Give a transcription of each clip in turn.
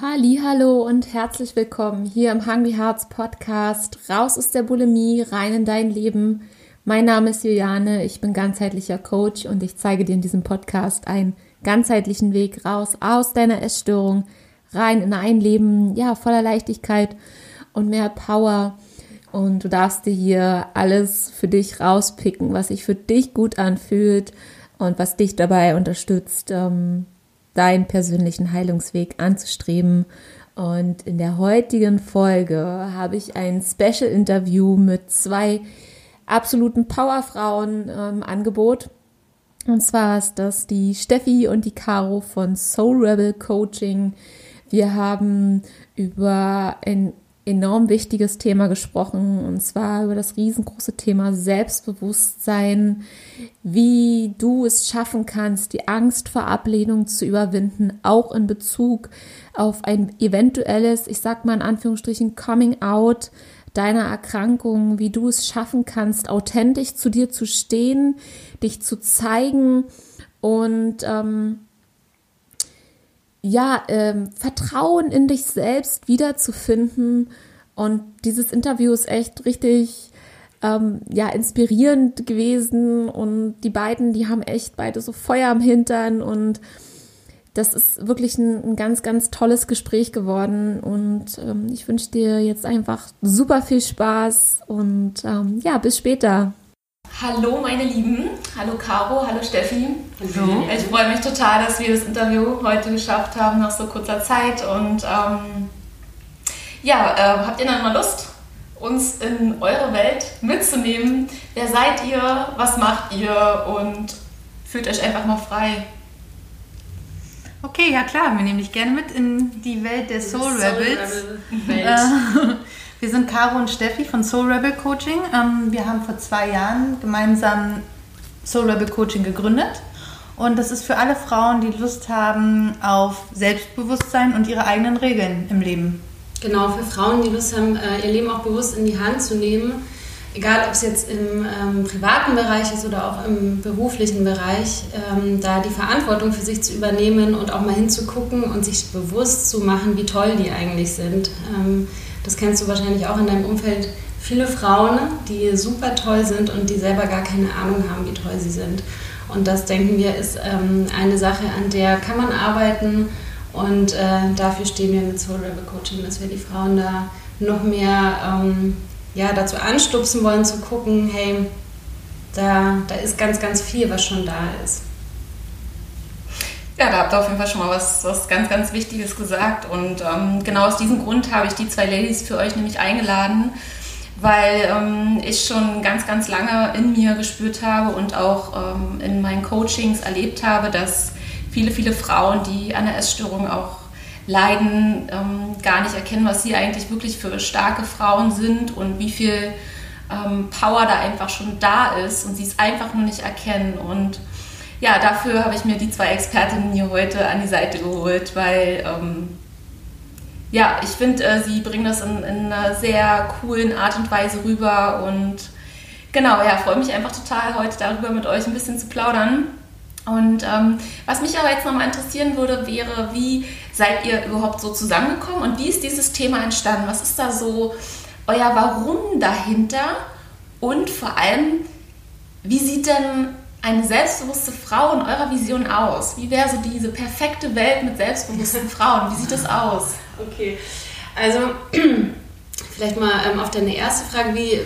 Hallo und herzlich willkommen hier im Hungry Hearts Podcast. Raus aus der Bulimie, rein in dein Leben. Mein Name ist Juliane, ich bin ganzheitlicher Coach und ich zeige dir in diesem Podcast einen ganzheitlichen Weg raus aus deiner Essstörung, rein in ein Leben, ja, voller Leichtigkeit und mehr Power. Und du darfst dir hier alles für dich rauspicken, was sich für dich gut anfühlt und was dich dabei unterstützt, ähm, deinen persönlichen Heilungsweg anzustreben. Und in der heutigen Folge habe ich ein Special-Interview mit zwei absoluten Powerfrauen ähm, Angebot. Und zwar ist das die Steffi und die Caro von Soul Rebel Coaching. Wir haben über ein enorm wichtiges Thema gesprochen, und zwar über das riesengroße Thema Selbstbewusstsein, wie du es schaffen kannst, die Angst vor Ablehnung zu überwinden, auch in Bezug auf ein eventuelles, ich sag mal in Anführungsstrichen, Coming Out deiner Erkrankung, wie du es schaffen kannst, authentisch zu dir zu stehen, dich zu zeigen und ähm, ja, ähm, Vertrauen in dich selbst wiederzufinden. Und dieses Interview ist echt richtig ähm, ja, inspirierend gewesen. Und die beiden, die haben echt beide so Feuer am Hintern. Und das ist wirklich ein, ein ganz, ganz tolles Gespräch geworden. Und ähm, ich wünsche dir jetzt einfach super viel Spaß. Und ähm, ja, bis später. Hallo meine Lieben, hallo Caro, hallo Steffi. Hallo. Ich freue mich total, dass wir das Interview heute geschafft haben nach so kurzer Zeit. Und ähm, ja, äh, habt ihr dann mal Lust, uns in eure Welt mitzunehmen? Wer seid ihr? Was macht ihr? Und fühlt euch einfach mal frei. Okay, ja klar, wir nehmen dich gerne mit in die Welt der Soul, Soul Rebels. Rebel Welt. Wir sind Caro und Steffi von Soul Rebel Coaching. Ähm, wir haben vor zwei Jahren gemeinsam Soul Rebel Coaching gegründet. Und das ist für alle Frauen, die Lust haben auf Selbstbewusstsein und ihre eigenen Regeln im Leben. Genau, für Frauen, die Lust haben, äh, ihr Leben auch bewusst in die Hand zu nehmen. Egal, ob es jetzt im ähm, privaten Bereich ist oder auch im beruflichen Bereich, ähm, da die Verantwortung für sich zu übernehmen und auch mal hinzugucken und sich bewusst zu machen, wie toll die eigentlich sind. Ähm, das kennst du wahrscheinlich auch in deinem Umfeld, viele Frauen, die super toll sind und die selber gar keine Ahnung haben, wie toll sie sind. Und das, denken wir, ist ähm, eine Sache, an der kann man arbeiten. Und äh, dafür stehen wir mit Soul Rebel Coaching, dass wir die Frauen da noch mehr ähm, ja, dazu anstupsen wollen, zu gucken, hey, da, da ist ganz, ganz viel, was schon da ist. Ja, da habt ihr auf jeden Fall schon mal was, was ganz, ganz Wichtiges gesagt. Und ähm, genau aus diesem Grund habe ich die zwei Ladies für euch nämlich eingeladen, weil ähm, ich schon ganz, ganz lange in mir gespürt habe und auch ähm, in meinen Coachings erlebt habe, dass viele, viele Frauen, die an der Essstörung auch leiden, ähm, gar nicht erkennen, was sie eigentlich wirklich für starke Frauen sind und wie viel ähm, Power da einfach schon da ist und sie es einfach nur nicht erkennen. Und ja, dafür habe ich mir die zwei Expertinnen hier heute an die Seite geholt, weil ähm, ja, ich finde, äh, sie bringen das in, in, einer sehr coolen Art und Weise rüber und genau, ja, freue mich einfach total, heute darüber mit euch ein bisschen zu plaudern. Und ähm, was mich aber jetzt nochmal interessieren würde, wäre, wie seid ihr überhaupt so zusammengekommen und wie ist dieses Thema entstanden? Was ist da so euer Warum dahinter? Und vor allem, wie sieht denn eine selbstbewusste Frau in eurer Vision aus? Wie wäre so diese perfekte Welt mit selbstbewussten Frauen? Wie sieht das aus? Okay, also vielleicht mal ähm, auf deine erste Frage, wie,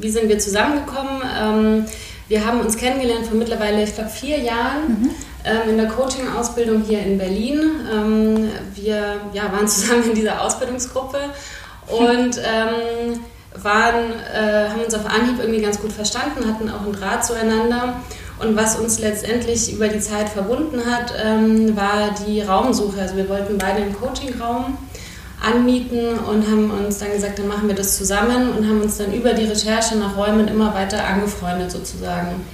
wie sind wir zusammengekommen? Ähm, wir haben uns kennengelernt vor mittlerweile, ich glaube, vier Jahren mhm. ähm, in der Coaching-Ausbildung hier in Berlin. Ähm, wir ja, waren zusammen in dieser Ausbildungsgruppe und ähm, waren, äh, haben uns auf Anhieb irgendwie ganz gut verstanden, hatten auch einen Draht zueinander und was uns letztendlich über die Zeit verbunden hat, ähm, war die Raumsuche. Also wir wollten beide einen Coachingraum anmieten und haben uns dann gesagt, dann machen wir das zusammen und haben uns dann über die Recherche nach Räumen immer weiter angefreundet sozusagen.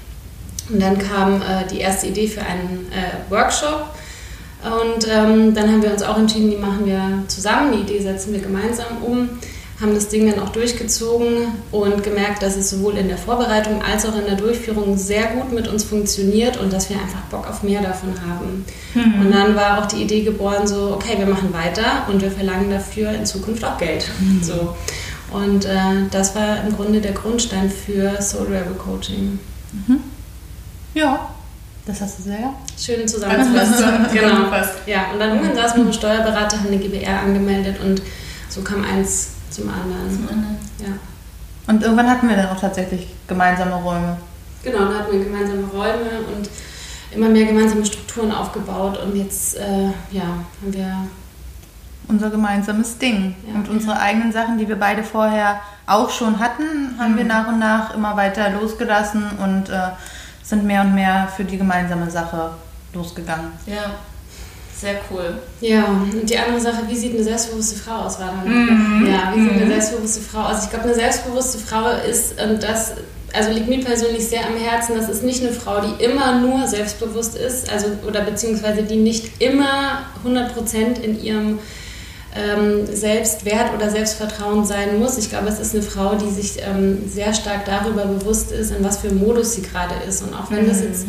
Und dann kam äh, die erste Idee für einen äh, Workshop und ähm, dann haben wir uns auch entschieden, die machen wir zusammen, die Idee setzen wir gemeinsam um haben das Ding dann auch durchgezogen und gemerkt, dass es sowohl in der Vorbereitung als auch in der Durchführung sehr gut mit uns funktioniert und dass wir einfach Bock auf mehr davon haben. Mhm. Und dann war auch die Idee geboren, so, okay, wir machen weiter und wir verlangen dafür in Zukunft auch Geld. Mhm. So. Und äh, das war im Grunde der Grundstein für Soul Rebel Coaching. Mhm. Ja, das hast du sehr schön zusammengefasst. genau. Ja, und dann irgendwann saßen wir mit dem Steuerberater, haben eine GBR angemeldet und so kam eins zum anderen. Zum anderen. Ja. Und irgendwann hatten wir dann auch tatsächlich gemeinsame Räume. Genau, dann hatten wir gemeinsame Räume und immer mehr gemeinsame Strukturen aufgebaut und jetzt äh, ja, haben wir unser gemeinsames Ding. Ja. Und unsere eigenen Sachen, die wir beide vorher auch schon hatten, haben mhm. wir nach und nach immer weiter losgelassen und äh, sind mehr und mehr für die gemeinsame Sache losgegangen. Ja. Sehr cool. Ja, und die andere Sache, wie sieht eine selbstbewusste Frau aus, war dann. Mhm. Ja, wie sieht eine mhm. selbstbewusste Frau aus? Ich glaube, eine selbstbewusste Frau ist, und das also liegt mir persönlich sehr am Herzen, das ist nicht eine Frau, die immer nur selbstbewusst ist, also oder beziehungsweise die nicht immer 100% in ihrem ähm, Selbstwert oder Selbstvertrauen sein muss. Ich glaube, es ist eine Frau, die sich ähm, sehr stark darüber bewusst ist, in was für Modus sie gerade ist. Und auch wenn mhm. das jetzt,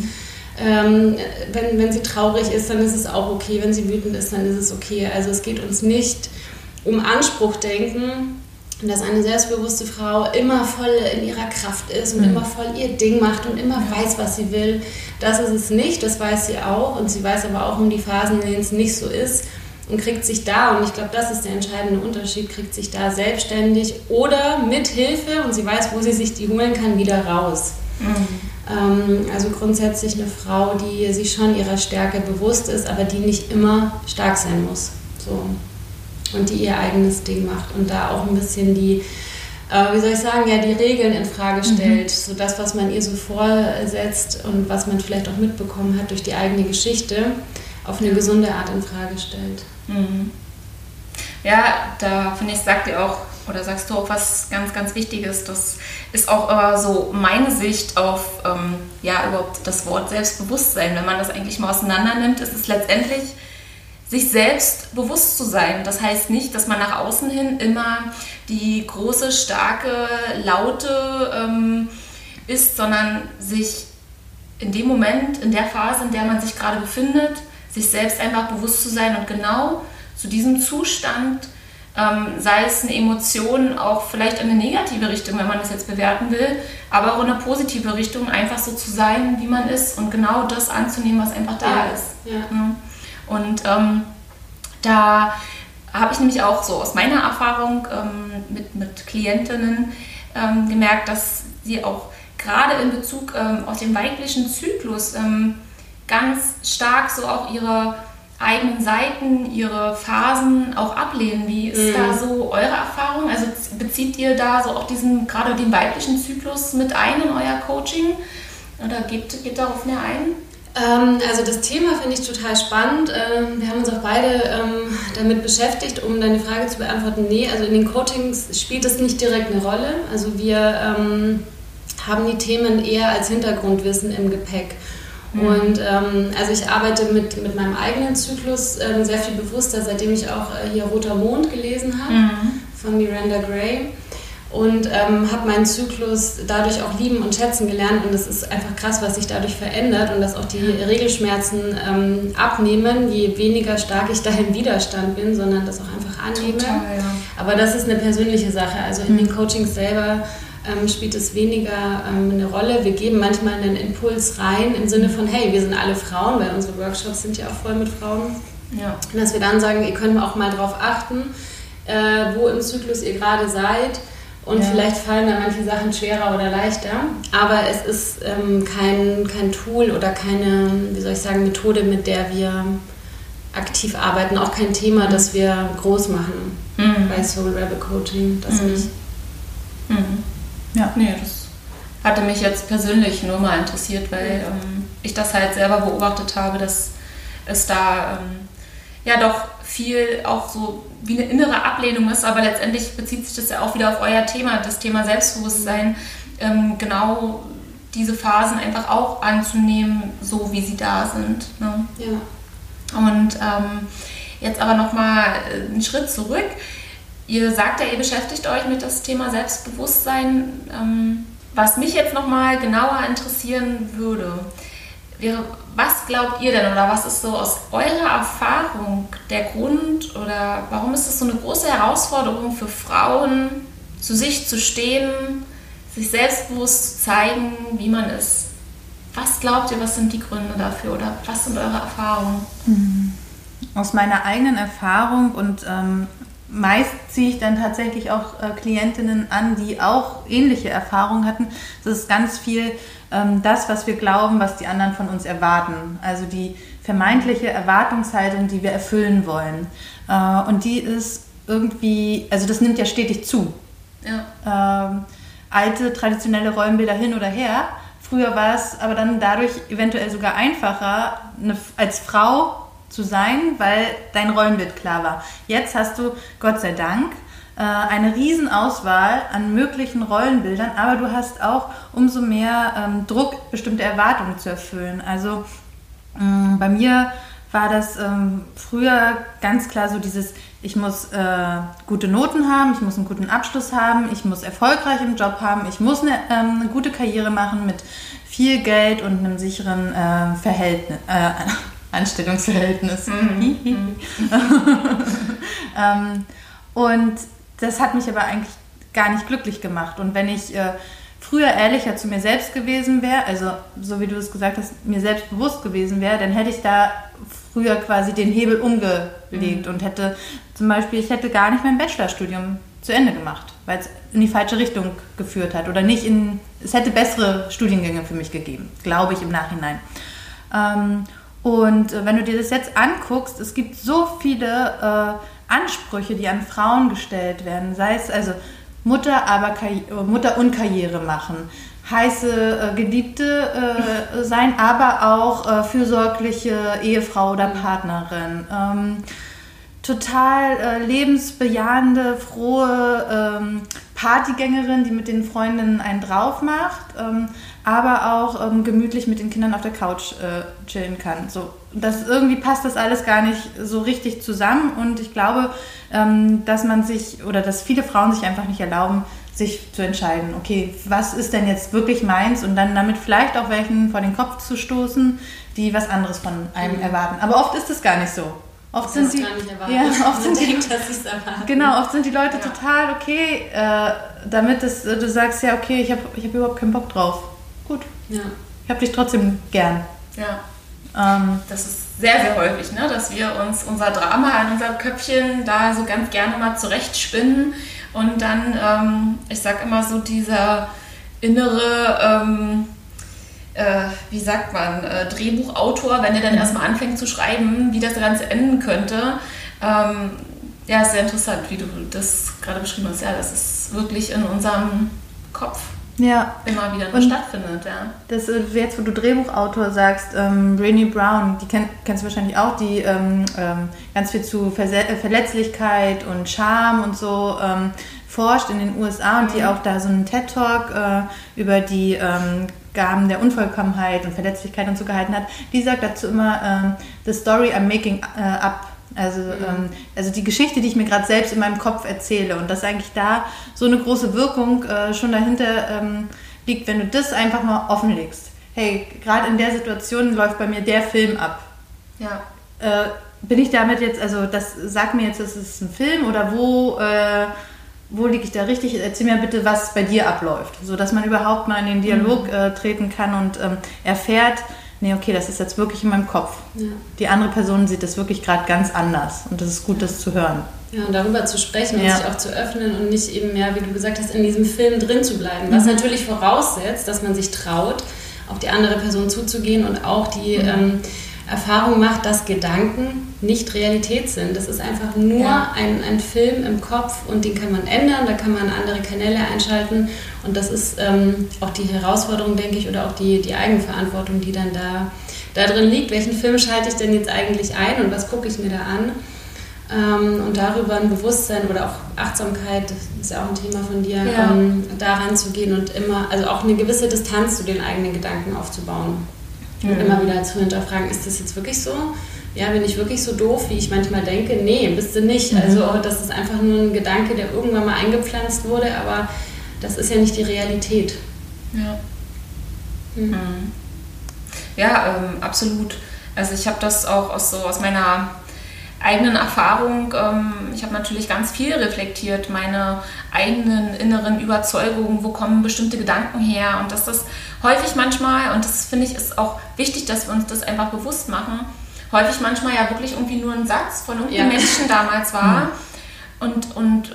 ähm, wenn, wenn sie traurig ist, dann ist es auch okay. Wenn sie wütend ist, dann ist es okay. Also es geht uns nicht um Anspruchdenken, dass eine selbstbewusste Frau immer voll in ihrer Kraft ist und mhm. immer voll ihr Ding macht und immer weiß, was sie will. Das ist es nicht, das weiß sie auch und sie weiß aber auch um die Phasen, in denen es nicht so ist und kriegt sich da, und ich glaube, das ist der entscheidende Unterschied, kriegt sich da selbstständig oder mit Hilfe, und sie weiß, wo sie sich die holen kann, wieder raus. Mhm. Ähm, also grundsätzlich eine Frau, die sich schon ihrer Stärke bewusst ist, aber die nicht immer stark sein muss. So. Und die ihr eigenes Ding macht und da auch ein bisschen die, äh, wie soll ich sagen, ja, die Regeln in Frage mhm. stellt. Mhm. So das, was man ihr so vorsetzt und was man vielleicht auch mitbekommen hat durch die eigene Geschichte, auf eine gesunde Art in Frage stellt. Mhm. Ja, da finde ich, sagt ihr auch, oder sagst du auch was ganz, ganz Wichtiges. Das ist auch äh, so meine Sicht auf ähm, ja, überhaupt das Wort Selbstbewusstsein. Wenn man das eigentlich mal auseinander nimmt, ist es letztendlich sich selbst bewusst zu sein. Das heißt nicht, dass man nach außen hin immer die große, starke, laute ähm, ist, sondern sich in dem Moment, in der Phase, in der man sich gerade befindet, sich selbst einfach bewusst zu sein und genau zu diesem Zustand, ähm, sei es eine Emotion, auch vielleicht in eine negative Richtung, wenn man das jetzt bewerten will, aber auch in eine positive Richtung, einfach so zu sein, wie man ist und genau das anzunehmen, was einfach da ja. ist. Ja. Mhm. Und ähm, da habe ich nämlich auch so aus meiner Erfahrung ähm, mit, mit Klientinnen ähm, gemerkt, dass sie auch gerade in Bezug ähm, auf den weiblichen Zyklus ähm, ganz stark so auch ihre eigenen Seiten, ihre Phasen auch ablehnen. Wie ist mhm. da so eure Erfahrung? Also bezieht ihr da so auch diesen, gerade den weiblichen Zyklus mit ein in euer Coaching? Oder geht, geht darauf mehr ein? Ähm, also das Thema finde ich total spannend. Ähm, wir haben uns auch beide ähm, damit beschäftigt, um deine Frage zu beantworten. Nee, also in den Coachings spielt das nicht direkt eine Rolle. Also wir haben die Themen eher als Hintergrundwissen im Gepäck. Mhm. Und ähm, also ich arbeite mit, mit meinem eigenen Zyklus ähm, sehr viel bewusster, seitdem ich auch äh, hier Roter Mond gelesen habe mhm. von Miranda Gray. Und ähm, habe meinen Zyklus dadurch auch lieben und schätzen gelernt. Und es ist einfach krass, was sich dadurch verändert und dass auch die Regelschmerzen ähm, abnehmen, je weniger stark ich da im Widerstand bin, sondern das auch einfach annehme. Total, ja. Aber das ist eine persönliche Sache. Also in mhm. den Coachings selber ähm, spielt es weniger ähm, eine Rolle. Wir geben manchmal einen Impuls rein im Sinne von, hey, wir sind alle Frauen, weil unsere Workshops sind ja auch voll mit Frauen. Ja. Und dass wir dann sagen, ihr könnt auch mal darauf achten, äh, wo im Zyklus ihr gerade seid. Und ja. vielleicht fallen dann manche Sachen schwerer oder leichter. Aber es ist ähm, kein, kein Tool oder keine, wie soll ich sagen, Methode, mit der wir aktiv arbeiten. Auch kein Thema, das wir groß machen mhm. bei Soul Rebel Coaching. Das mhm. nicht. Mhm. Ja. Nee, das hatte mich jetzt persönlich nur mal interessiert, weil ähm, ich das halt selber beobachtet habe, dass es da ähm, ja doch viel auch so wie eine innere Ablehnung ist, aber letztendlich bezieht sich das ja auch wieder auf euer Thema, das Thema Selbstbewusstsein, ähm, genau diese Phasen einfach auch anzunehmen, so wie sie da sind. Ne? Ja. Und ähm, jetzt aber nochmal einen Schritt zurück Ihr sagt ja, ihr beschäftigt euch mit das Thema Selbstbewusstsein. Ähm, was mich jetzt nochmal genauer interessieren würde, wäre, was glaubt ihr denn oder was ist so aus eurer Erfahrung der Grund oder warum ist es so eine große Herausforderung für Frauen, zu sich zu stehen, sich selbstbewusst zu zeigen, wie man ist? Was glaubt ihr, was sind die Gründe dafür oder was sind eure Erfahrungen? Mhm. Aus meiner eigenen Erfahrung und ähm, meist ziehe ich dann tatsächlich auch äh, Klientinnen an, die auch ähnliche Erfahrungen hatten. Das ist ganz viel ähm, das, was wir glauben, was die anderen von uns erwarten. Also die vermeintliche Erwartungshaltung, die wir erfüllen wollen. Äh, und die ist irgendwie, also das nimmt ja stetig zu. Ja. Ähm, alte traditionelle Rollenbilder hin oder her. Früher war es aber dann dadurch eventuell sogar einfacher, eine, als Frau zu sein, weil dein Rollenbild klar war. Jetzt hast du, Gott sei Dank, äh, eine Riesenauswahl an möglichen Rollenbildern, aber du hast auch umso mehr ähm, Druck, bestimmte Erwartungen zu erfüllen. Also ähm, bei mir war das ähm, früher ganz klar so dieses, ich muss äh, gute Noten haben, ich muss einen guten Abschluss haben, ich muss erfolgreich im Job haben, ich muss eine, ähm, eine gute Karriere machen mit viel Geld und einem sicheren äh, Verhältnis. Anstellungsverhältnis. Mhm. mhm. ähm, und das hat mich aber eigentlich gar nicht glücklich gemacht. Und wenn ich äh, früher ehrlicher zu mir selbst gewesen wäre, also so wie du es gesagt hast, mir selbst bewusst gewesen wäre, dann hätte ich da früher quasi den Hebel umgelegt mhm. und hätte zum Beispiel, ich hätte gar nicht mein Bachelorstudium zu Ende gemacht, weil es in die falsche Richtung geführt hat oder nicht in, es hätte bessere Studiengänge für mich gegeben, glaube ich im Nachhinein. Ähm, und äh, wenn du dir das jetzt anguckst, es gibt so viele äh, Ansprüche, die an Frauen gestellt werden, sei es also Mutter, aber Karri äh, Mutter und Karriere machen, heiße äh, Geliebte äh, sein, aber auch äh, fürsorgliche Ehefrau oder Partnerin. Ähm, total lebensbejahende, frohe ähm, Partygängerin, die mit den Freundinnen einen drauf macht. Ähm, aber auch ähm, gemütlich mit den Kindern auf der Couch äh, chillen kann. So, das irgendwie passt das alles gar nicht so richtig zusammen und ich glaube, ähm, dass man sich oder dass viele Frauen sich einfach nicht erlauben, sich zu entscheiden, okay, was ist denn jetzt wirklich meins und dann damit vielleicht auch welchen vor den Kopf zu stoßen, die was anderes von einem mhm. erwarten. Aber oft ist es gar nicht so. Oft sind die, ja, oft sind die, denkt, genau, oft sind die Leute ja. total okay, äh, damit das, du sagst ja, okay, ich habe ich hab überhaupt keinen Bock drauf gut. Ja. Ich habe dich trotzdem gern. Ja. Ähm, das ist sehr, sehr häufig, ne? dass wir uns unser Drama in unserem Köpfchen da so ganz gerne mal zurechtspinnen und dann, ähm, ich sag immer so, dieser innere, ähm, äh, wie sagt man, äh, Drehbuchautor, wenn er dann mhm. erstmal anfängt zu schreiben, wie das Ganze enden könnte. Ähm, ja, ist sehr interessant, wie du das gerade beschrieben hast. Ja, das ist wirklich in unserem Kopf ja. immer wieder und stattfindet. Ja. Das, äh, jetzt, wo du Drehbuchautor sagst, ähm, Rainy Brown, die kenn, kennst du wahrscheinlich auch, die ähm, ähm, ganz viel zu Verse äh, Verletzlichkeit und Charme und so ähm, forscht in den USA und die mhm. auch da so einen TED-Talk äh, über die ähm, Gaben der Unvollkommenheit und Verletzlichkeit und so gehalten hat. Die sagt dazu immer, ähm, The story I'm making uh, up also, mhm. ähm, also die Geschichte, die ich mir gerade selbst in meinem Kopf erzähle und dass eigentlich da so eine große Wirkung äh, schon dahinter ähm, liegt, wenn du das einfach mal offenlegst. Hey, gerade in der Situation läuft bei mir der Film ab. Ja. Äh, bin ich damit jetzt, also das sagt mir jetzt, das ist ein Film oder wo, äh, wo liege ich da richtig? Erzähl mir bitte, was bei dir abläuft, so dass man überhaupt mal in den Dialog mhm. äh, treten kann und ähm, erfährt, nee, okay, das ist jetzt wirklich in meinem Kopf. Ja. Die andere Person sieht das wirklich gerade ganz anders und das ist gut, das zu hören. Ja, und darüber zu sprechen ja. und sich auch zu öffnen und nicht eben mehr, wie du gesagt hast, in diesem Film drin zu bleiben. Was mhm. natürlich voraussetzt, dass man sich traut, auf die andere Person zuzugehen und auch die mhm. ähm, Erfahrung macht, dass Gedanken nicht Realität sind. Das ist einfach nur ja. ein, ein Film im Kopf und den kann man ändern, da kann man andere Kanäle einschalten und das ist ähm, auch die Herausforderung, denke ich, oder auch die, die Eigenverantwortung, die dann da, da drin liegt. Welchen Film schalte ich denn jetzt eigentlich ein und was gucke ich mir da an? Ähm, und darüber ein Bewusstsein oder auch Achtsamkeit, das ist ja auch ein Thema von dir, ja. ähm, daran zu gehen und immer, also auch eine gewisse Distanz zu den eigenen Gedanken aufzubauen. Mhm. Und immer wieder zu hinterfragen, ist das jetzt wirklich so? ja, bin ich wirklich so doof, wie ich manchmal denke? Nee, bist du nicht. Mhm. Also das ist einfach nur ein Gedanke, der irgendwann mal eingepflanzt wurde, aber das ist ja nicht die Realität. Ja. Mhm. Ja, ähm, absolut. Also ich habe das auch aus, so aus meiner eigenen Erfahrung, ähm, ich habe natürlich ganz viel reflektiert, meine eigenen inneren Überzeugungen, wo kommen bestimmte Gedanken her und dass das häufig manchmal, und das finde ich ist auch wichtig, dass wir uns das einfach bewusst machen, häufig manchmal ja wirklich irgendwie nur ein Satz von irgendeinem ja. Menschen damals war. Mhm. Und, und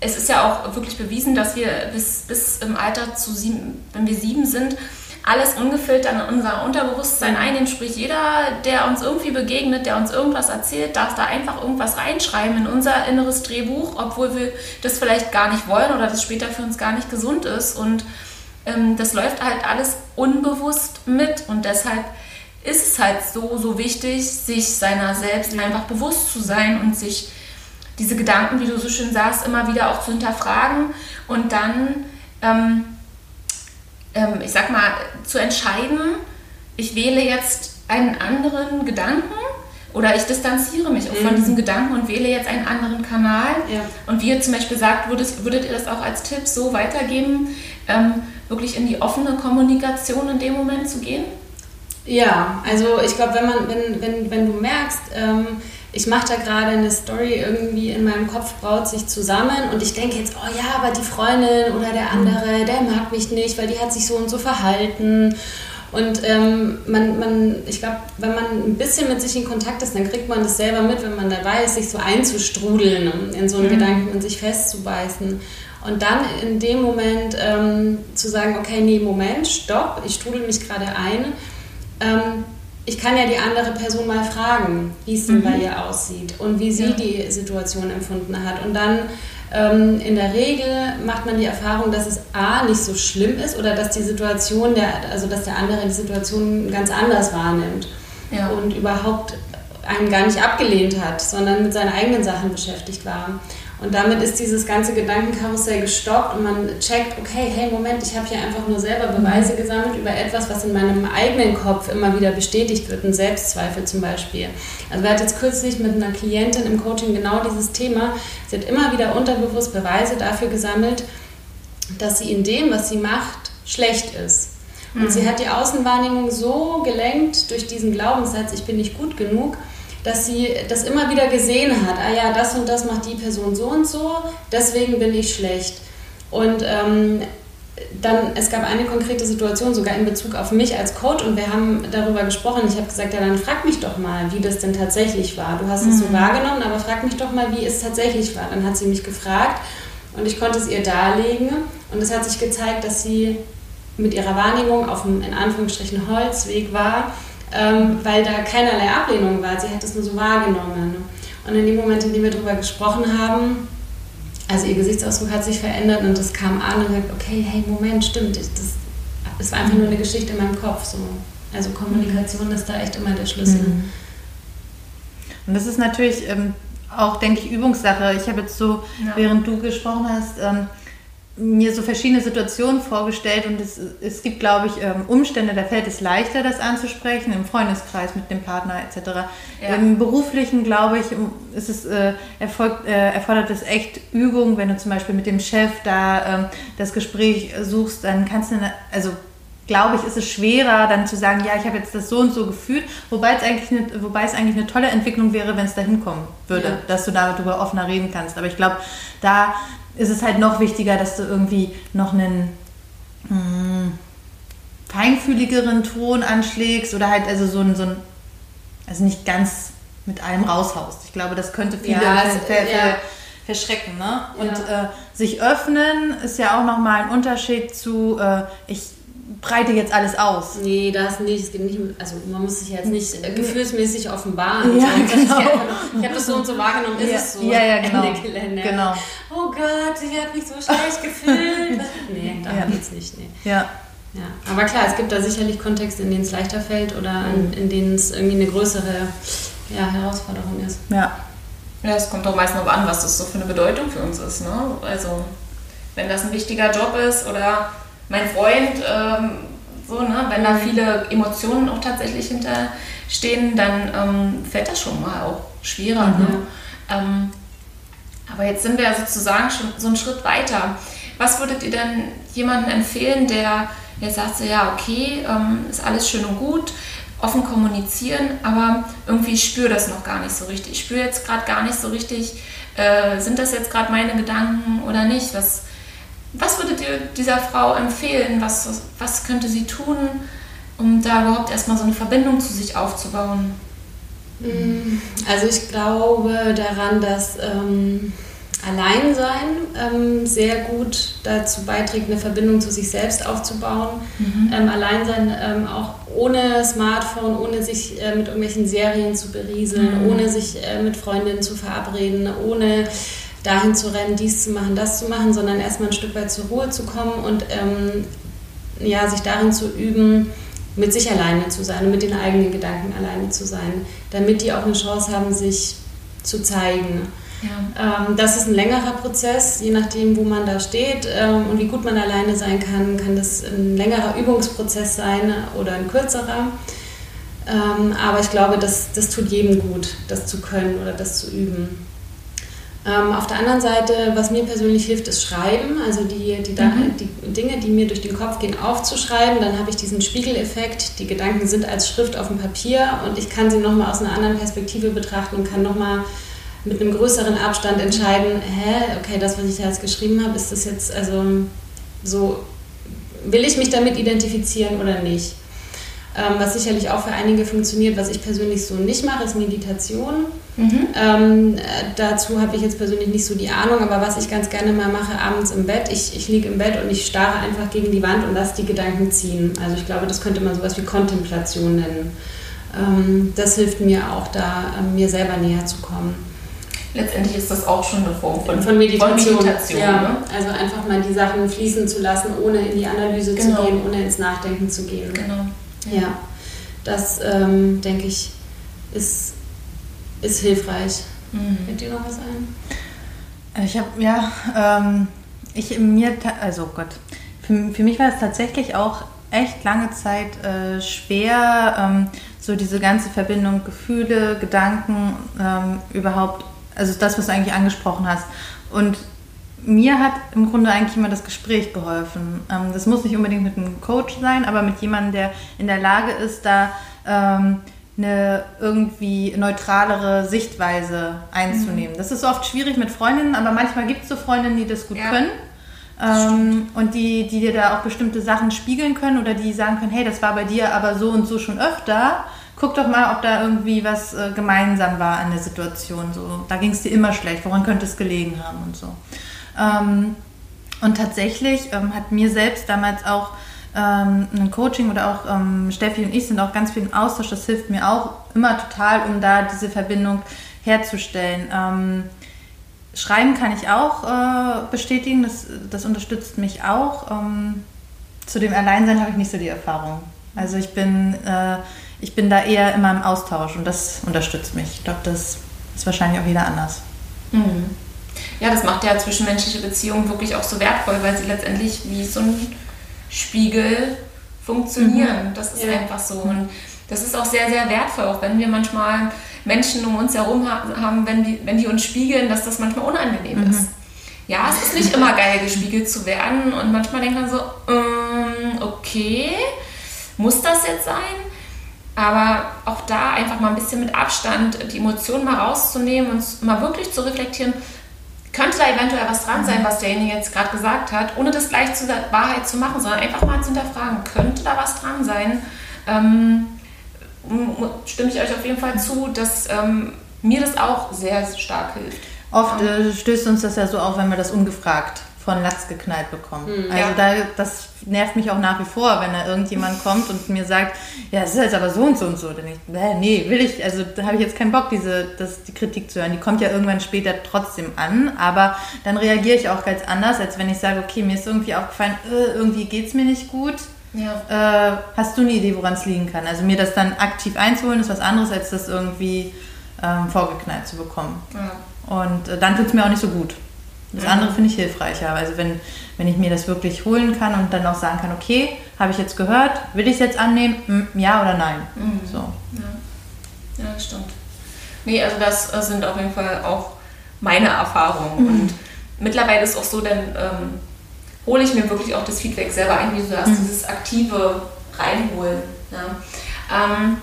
es ist ja auch wirklich bewiesen, dass wir bis, bis im Alter zu sieben, wenn wir sieben sind, alles ungefiltert in unser Unterbewusstsein einnehmen. Sprich, jeder, der uns irgendwie begegnet, der uns irgendwas erzählt, darf da einfach irgendwas reinschreiben in unser inneres Drehbuch, obwohl wir das vielleicht gar nicht wollen oder das später für uns gar nicht gesund ist. Und ähm, das läuft halt alles unbewusst mit. Und deshalb ist es halt so, so wichtig, sich seiner selbst einfach bewusst zu sein und sich diese Gedanken, wie du so schön sagst, immer wieder auch zu hinterfragen und dann, ähm, ähm, ich sag mal, zu entscheiden, ich wähle jetzt einen anderen Gedanken oder ich distanziere mich auch mhm. von diesem Gedanken und wähle jetzt einen anderen Kanal. Ja. Und wie ihr zum Beispiel sagt, würdet, würdet ihr das auch als Tipp so weitergeben, ähm, wirklich in die offene Kommunikation in dem Moment zu gehen? Ja, also ich glaube, wenn man, wenn, wenn, wenn du merkst, ähm, ich mache da gerade eine Story irgendwie in meinem Kopf braut sich zusammen und ich denke jetzt, oh ja, aber die Freundin oder der andere, der mag mich nicht, weil die hat sich so und so verhalten. Und ähm, man, man, ich glaube, wenn man ein bisschen mit sich in Kontakt ist, dann kriegt man das selber mit, wenn man dabei ist, sich so einzustrudeln, in so einen mhm. Gedanken und sich festzubeißen. Und dann in dem Moment ähm, zu sagen, okay, nee, Moment, stopp, ich strudel mich gerade ein ähm, ich kann ja die andere Person mal fragen, wie es denn mhm. bei ihr aussieht und wie sie ja. die Situation empfunden hat. Und dann ähm, in der Regel macht man die Erfahrung, dass es A nicht so schlimm ist oder dass die Situation, der, also dass der andere die Situation ganz anders wahrnimmt ja. und überhaupt einen gar nicht abgelehnt hat, sondern mit seinen eigenen Sachen beschäftigt war. Und damit ist dieses ganze Gedankenkarussell gestoppt und man checkt, okay, hey, Moment, ich habe hier einfach nur selber Beweise gesammelt über etwas, was in meinem eigenen Kopf immer wieder bestätigt wird, ein Selbstzweifel zum Beispiel. Also wir hatten jetzt kürzlich mit einer Klientin im Coaching genau dieses Thema. Sie hat immer wieder unterbewusst Beweise dafür gesammelt, dass sie in dem, was sie macht, schlecht ist. Und mhm. sie hat die Außenwahrnehmung so gelenkt durch diesen Glaubenssatz, ich bin nicht gut genug, dass sie das immer wieder gesehen hat. Ah ja, das und das macht die Person so und so, deswegen bin ich schlecht. Und ähm, dann, es gab eine konkrete Situation, sogar in Bezug auf mich als Coach, und wir haben darüber gesprochen. Ich habe gesagt, ja, dann frag mich doch mal, wie das denn tatsächlich war. Du hast es so mhm. wahrgenommen, aber frag mich doch mal, wie es tatsächlich war. Dann hat sie mich gefragt und ich konnte es ihr darlegen. Und es hat sich gezeigt, dass sie mit ihrer Wahrnehmung auf dem, in Anführungsstrichen, Holzweg war ähm, weil da keinerlei Ablehnung war. Sie hat es nur so wahrgenommen. Und in dem Moment, in dem wir darüber gesprochen haben, also ihr Gesichtsausdruck hat sich verändert und das kam an und sagt, okay, hey, Moment, stimmt, das, das war einfach nur eine Geschichte in meinem Kopf. So. Also Kommunikation ist da echt immer der Schlüssel. Mhm. Und das ist natürlich ähm, auch, denke ich, Übungssache. Ich habe jetzt so, ja. während du gesprochen hast, ähm, mir so verschiedene Situationen vorgestellt und es, es gibt, glaube ich, ähm, Umstände, da fällt es leichter, das anzusprechen, im Freundeskreis, mit dem Partner etc. Ja. Im beruflichen, glaube ich, ist es, äh, erfolgt, äh, erfordert es echt Übung, wenn du zum Beispiel mit dem Chef da ähm, das Gespräch suchst, dann kannst du, also glaube ich, ist es schwerer, dann zu sagen, ja, ich habe jetzt das so und so gefühlt, wobei es eigentlich eine, wobei es eigentlich eine tolle Entwicklung wäre, wenn es dahin kommen würde, ja. dass du darüber offener reden kannst. Aber ich glaube, da ist es halt noch wichtiger, dass du irgendwie noch einen mh, hm, feinfühligeren Ton anschlägst oder halt also so ein, so ein, also nicht ganz mit allem raushaust. Ich glaube, das könnte viele ja, das, ver, ja. verschrecken. Ne? Und ja. äh, sich öffnen ist ja auch nochmal ein Unterschied zu, äh, ich breite jetzt alles aus. Nee, das nicht. Es geht nicht also man muss sich jetzt nicht äh, gefühlsmäßig offenbaren. Ja, genau. Ich habe das so und so wahrgenommen, ist ja. es so. Ja, ja, genau. Genau. Oh Gott, ich habe mich so schlecht gefühlt. nee, darum ja. geht's nicht. Nee. Ja. Ja, aber klar, es gibt da sicherlich Kontexte, in denen es leichter fällt oder in, mhm. in denen es irgendwie eine größere ja, Herausforderung ist. Ja. Ja, es kommt doch meistens noch an, was das so für eine Bedeutung für uns ist. Ne? Also, wenn das ein wichtiger Job ist oder mein Freund, ähm, so, ne, wenn da viele Emotionen auch tatsächlich hinterstehen, stehen, dann ähm, fällt das schon mal auch schwerer. Mhm. Ne? Ähm, aber jetzt sind wir ja sozusagen schon so einen Schritt weiter. Was würdet ihr denn jemandem empfehlen, der jetzt sagt, so, ja, okay, ähm, ist alles schön und gut, offen kommunizieren, aber irgendwie spüre das noch gar nicht so richtig. Ich spüre jetzt gerade gar nicht so richtig, äh, sind das jetzt gerade meine Gedanken oder nicht? Was, was würdet ihr dieser Frau empfehlen? Was, was könnte sie tun, um da überhaupt erstmal so eine Verbindung zu sich aufzubauen? Mm, also ich glaube daran, dass ähm, Alleinsein ähm, sehr gut dazu beiträgt, eine Verbindung zu sich selbst aufzubauen. Mhm. Ähm, Alleinsein ähm, auch ohne Smartphone, ohne sich äh, mit irgendwelchen Serien zu berieseln, mhm. ohne sich äh, mit Freundinnen zu verabreden, ohne dahin zu rennen, dies zu machen, das zu machen, sondern erstmal ein Stück weit zur Ruhe zu kommen und ähm, ja, sich darin zu üben, mit sich alleine zu sein und mit den eigenen Gedanken alleine zu sein, damit die auch eine Chance haben, sich zu zeigen. Ja. Ähm, das ist ein längerer Prozess, je nachdem, wo man da steht ähm, und wie gut man alleine sein kann, kann das ein längerer Übungsprozess sein oder ein kürzerer. Ähm, aber ich glaube, das, das tut jedem gut, das zu können oder das zu üben. Ähm, auf der anderen Seite, was mir persönlich hilft, ist Schreiben. Also die, die, mhm. die, Dinge, die mir durch den Kopf gehen, aufzuschreiben. Dann habe ich diesen Spiegeleffekt. Die Gedanken sind als Schrift auf dem Papier und ich kann sie nochmal aus einer anderen Perspektive betrachten und kann nochmal mit einem größeren Abstand entscheiden, hä, okay, das, was ich da jetzt geschrieben habe, ist das jetzt, also so, will ich mich damit identifizieren oder nicht? Ähm, was sicherlich auch für einige funktioniert, was ich persönlich so nicht mache, ist Meditation. Mhm. Ähm, äh, dazu habe ich jetzt persönlich nicht so die Ahnung, aber was ich ganz gerne mal mache, abends im Bett, ich, ich liege im Bett und ich starre einfach gegen die Wand und lasse die Gedanken ziehen. Also ich glaube, das könnte man sowas wie Kontemplation nennen. Ähm, das hilft mir auch da, ähm, mir selber näher zu kommen letztendlich ist das auch schon eine Form von, von Meditation. Von Meditation ja. ne? Also einfach mal die Sachen fließen zu lassen, ohne in die Analyse genau. zu gehen, ohne ins Nachdenken zu gehen. Genau. Ja, ja. das ähm, denke ich ist, ist hilfreich. Mhm. Fällt dir noch was ein? Äh, ich habe, ja, ähm, ich mir, also Gott, für, für mich war es tatsächlich auch echt lange Zeit äh, schwer, ähm, so diese ganze Verbindung Gefühle, Gedanken ähm, überhaupt also das, was du eigentlich angesprochen hast. Und mir hat im Grunde eigentlich immer das Gespräch geholfen. Ähm, das muss nicht unbedingt mit einem Coach sein, aber mit jemandem, der in der Lage ist, da ähm, eine irgendwie neutralere Sichtweise einzunehmen. Mhm. Das ist oft schwierig mit Freundinnen, aber manchmal gibt es so Freundinnen, die das gut ja. können. Ähm, und die, die dir da auch bestimmte Sachen spiegeln können oder die sagen können, hey, das war bei dir aber so und so schon öfter guck doch mal, ob da irgendwie was äh, gemeinsam war an der Situation. So, da ging es dir immer schlecht, woran könnte es gelegen haben und so. Ähm, und tatsächlich ähm, hat mir selbst damals auch ähm, ein Coaching oder auch ähm, Steffi und ich sind auch ganz viel im Austausch. Das hilft mir auch immer total, um da diese Verbindung herzustellen. Ähm, schreiben kann ich auch äh, bestätigen, das, das unterstützt mich auch. Ähm, zu dem Alleinsein habe ich nicht so die Erfahrung. Also ich bin äh, ich bin da eher immer im Austausch und das unterstützt mich. Ich glaube, das ist wahrscheinlich auch wieder anders. Mhm. Ja, das macht ja zwischenmenschliche Beziehungen wirklich auch so wertvoll, weil sie letztendlich wie so ein Spiegel funktionieren. Mhm. Das ist ja. einfach so. Und das ist auch sehr, sehr wertvoll, auch wenn wir manchmal Menschen um uns herum haben, wenn die, wenn die uns spiegeln, dass das manchmal unangenehm mhm. ist. Ja, es ist nicht immer geil, gespiegelt zu werden und manchmal denkt man so, ähm, okay, muss das jetzt sein? Aber auch da einfach mal ein bisschen mit Abstand die Emotionen mal rauszunehmen und mal wirklich zu reflektieren, könnte da eventuell was dran sein, was derjenige jetzt gerade gesagt hat, ohne das gleich zur Wahrheit zu machen, sondern einfach mal zu hinterfragen, könnte da was dran sein? Ähm, stimme ich euch auf jeden Fall zu, dass ähm, mir das auch sehr stark hilft. Oft äh, stößt uns das ja so auf, wenn wir das ungefragt von Latz geknallt bekommen. Mhm, also ja. da, das nervt mich auch nach wie vor, wenn da irgendjemand kommt und mir sagt, ja, es ist jetzt aber so und so und so. Dann ich, nee, will ich, also da habe ich jetzt keinen Bock, diese, das, die Kritik zu hören. Die kommt ja irgendwann später trotzdem an, aber dann reagiere ich auch ganz anders, als wenn ich sage, okay, mir ist irgendwie aufgefallen, äh, irgendwie geht es mir nicht gut. Ja. Äh, hast du eine Idee, woran es liegen kann? Also mir das dann aktiv einzuholen, ist was anderes, als das irgendwie ähm, vorgeknallt zu bekommen. Ja. Und äh, dann tut es mir auch nicht so gut. Das andere finde ich hilfreicher. Also wenn, wenn ich mir das wirklich holen kann und dann auch sagen kann, okay, habe ich jetzt gehört, will ich es jetzt annehmen, hm, ja oder nein. Mhm. So. Ja. Ja, das stimmt. Nee, also das sind auf jeden Fall auch meine Erfahrungen. Mhm. Und mittlerweile ist es auch so, dann ähm, hole ich mir wirklich auch das Feedback selber ein, wie du sagst, mhm. dieses aktive Reinholen. Ja. Ähm,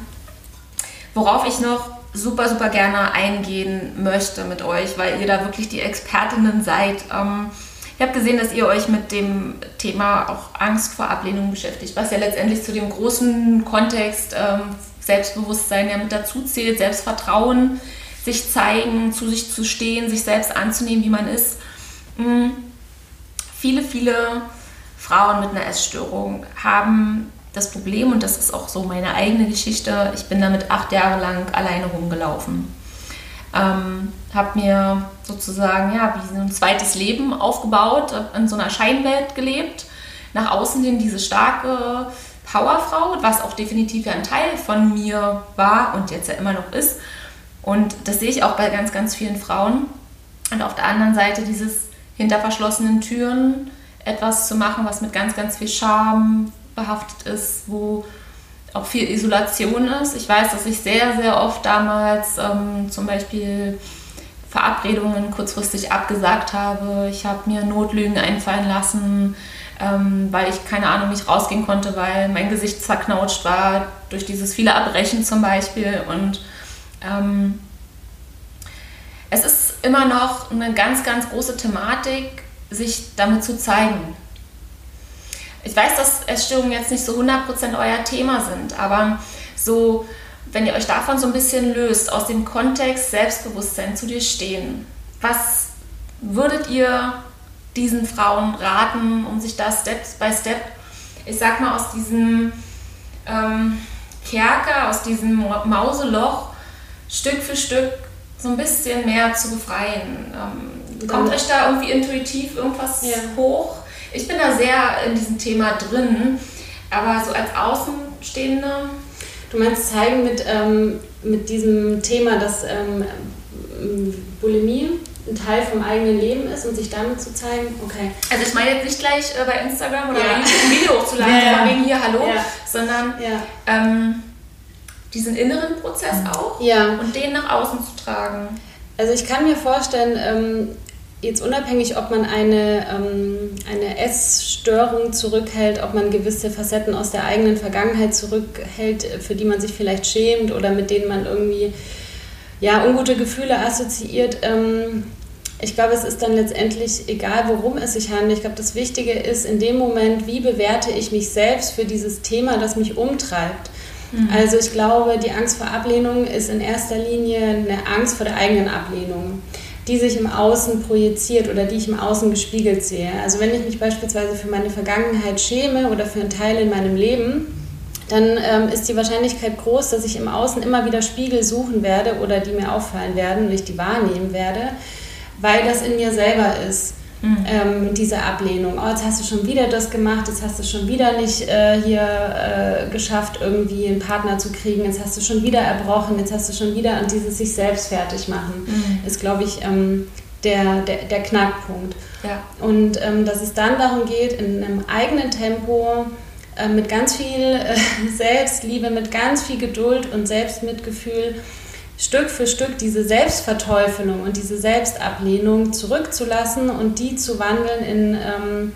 worauf ich noch super, super gerne eingehen möchte mit euch, weil ihr da wirklich die Expertinnen seid. Ähm, ich habe gesehen, dass ihr euch mit dem Thema auch Angst vor Ablehnung beschäftigt, was ja letztendlich zu dem großen Kontext ähm, Selbstbewusstsein ja mit dazu zählt, Selbstvertrauen, sich zeigen, zu sich zu stehen, sich selbst anzunehmen, wie man ist. Mhm. Viele, viele Frauen mit einer Essstörung haben das Problem, und das ist auch so meine eigene Geschichte, ich bin damit acht Jahre lang alleine rumgelaufen. Ähm, habe mir sozusagen ja, wie ein zweites Leben aufgebaut, in so einer Scheinwelt gelebt, nach außen hin diese starke Powerfrau, was auch definitiv ein Teil von mir war und jetzt ja immer noch ist. Und das sehe ich auch bei ganz, ganz vielen Frauen. Und auf der anderen Seite dieses hinter verschlossenen Türen etwas zu machen, was mit ganz, ganz viel Scham behaftet ist, wo auch viel Isolation ist. Ich weiß, dass ich sehr, sehr oft damals ähm, zum Beispiel Verabredungen kurzfristig abgesagt habe. Ich habe mir Notlügen einfallen lassen, ähm, weil ich keine Ahnung nicht rausgehen konnte, weil mein Gesicht zerknautscht war durch dieses viele Abbrechen zum Beispiel. Und ähm, es ist immer noch eine ganz, ganz große Thematik, sich damit zu zeigen. Ich weiß, dass Essstörungen jetzt nicht so 100% euer Thema sind, aber so, wenn ihr euch davon so ein bisschen löst, aus dem Kontext Selbstbewusstsein zu dir stehen, was würdet ihr diesen Frauen raten, um sich da Step by Step, ich sag mal, aus diesem ähm, Kerker, aus diesem Mauseloch Stück für Stück so ein bisschen mehr zu befreien? Ähm, kommt euch da irgendwie intuitiv irgendwas ja. hoch? Ich bin da sehr in diesem Thema drin, aber so als Außenstehende. Du meinst zeigen mit, ähm, mit diesem Thema, dass ähm, Bulimie ein Teil vom eigenen Leben ist und sich damit zu zeigen, okay. Also ich meine jetzt nicht gleich äh, bei Instagram oder ja. ein Video hochzuladen, ja, ja. wegen hier Hallo, ja. sondern ähm, diesen inneren Prozess auch und den nach außen zu tragen. Also ich kann mir vorstellen, ähm, jetzt unabhängig, ob man eine, ähm, eine Essstörung zurückhält, ob man gewisse Facetten aus der eigenen Vergangenheit zurückhält, für die man sich vielleicht schämt oder mit denen man irgendwie ja, ungute Gefühle assoziiert. Ähm, ich glaube, es ist dann letztendlich egal, worum es sich handelt. Ich glaube, das Wichtige ist in dem Moment, wie bewerte ich mich selbst für dieses Thema, das mich umtreibt. Mhm. Also ich glaube, die Angst vor Ablehnung ist in erster Linie eine Angst vor der eigenen Ablehnung die sich im Außen projiziert oder die ich im Außen gespiegelt sehe. Also wenn ich mich beispielsweise für meine Vergangenheit schäme oder für einen Teil in meinem Leben, dann ähm, ist die Wahrscheinlichkeit groß, dass ich im Außen immer wieder Spiegel suchen werde oder die mir auffallen werden und ich die wahrnehmen werde, weil das in mir selber ist. Mhm. Ähm, diese Ablehnung. Oh, jetzt hast du schon wieder das gemacht, jetzt hast du schon wieder nicht äh, hier äh, geschafft, irgendwie einen Partner zu kriegen, jetzt hast du schon wieder erbrochen, jetzt hast du schon wieder an dieses sich selbst fertig machen, mhm. ist, glaube ich, ähm, der, der, der Knackpunkt. Ja. Und ähm, dass es dann darum geht, in einem eigenen Tempo, äh, mit ganz viel äh, Selbstliebe, mit ganz viel Geduld und Selbstmitgefühl Stück für Stück diese Selbstverteufelung und diese Selbstablehnung zurückzulassen und die zu wandeln in ähm,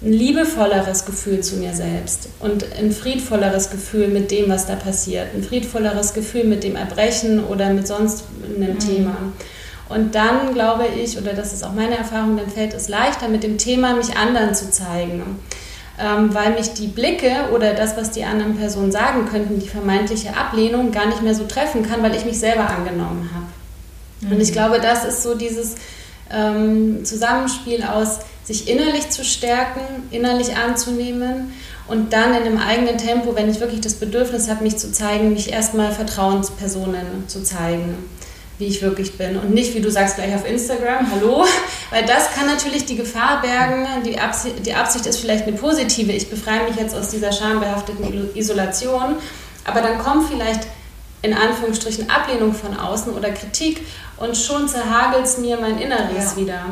ein liebevolleres Gefühl zu mir selbst und ein friedvolleres Gefühl mit dem, was da passiert, ein friedvolleres Gefühl mit dem Erbrechen oder mit sonst einem mhm. Thema. Und dann glaube ich, oder das ist auch meine Erfahrung, dann fällt es leichter, mit dem Thema mich anderen zu zeigen ähm, weil mich die Blicke oder das, was die anderen Personen sagen könnten, die vermeintliche Ablehnung gar nicht mehr so treffen kann, weil ich mich selber angenommen habe. Mhm. Und ich glaube, das ist so dieses ähm, Zusammenspiel aus sich innerlich zu stärken, innerlich anzunehmen und dann in dem eigenen Tempo, wenn ich wirklich das Bedürfnis habe, mich zu zeigen, mich erstmal Vertrauenspersonen zu zeigen wie ich wirklich bin und nicht, wie du sagst, gleich auf Instagram, hallo, weil das kann natürlich die Gefahr bergen, die Absicht, die Absicht ist vielleicht eine positive, ich befreie mich jetzt aus dieser schambehafteten Isolation, aber dann kommt vielleicht in Anführungsstrichen Ablehnung von außen oder Kritik und schon zerhagelt es mir mein Inneres ja. wieder.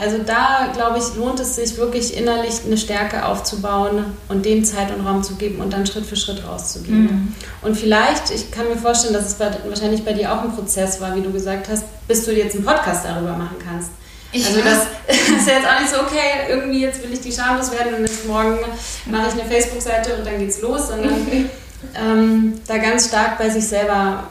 Also da, glaube ich, lohnt es sich wirklich innerlich eine Stärke aufzubauen und dem Zeit und Raum zu geben und dann Schritt für Schritt rauszugehen. Mhm. Und vielleicht, ich kann mir vorstellen, dass es wahrscheinlich bei dir auch ein Prozess war, wie du gesagt hast, bis du jetzt einen Podcast darüber machen kannst. Ich also das ist ja jetzt auch nicht so, okay, irgendwie jetzt will ich die schamlos werden und jetzt morgen mache ich eine Facebook-Seite und dann geht's los, sondern ähm, da ganz stark bei sich selber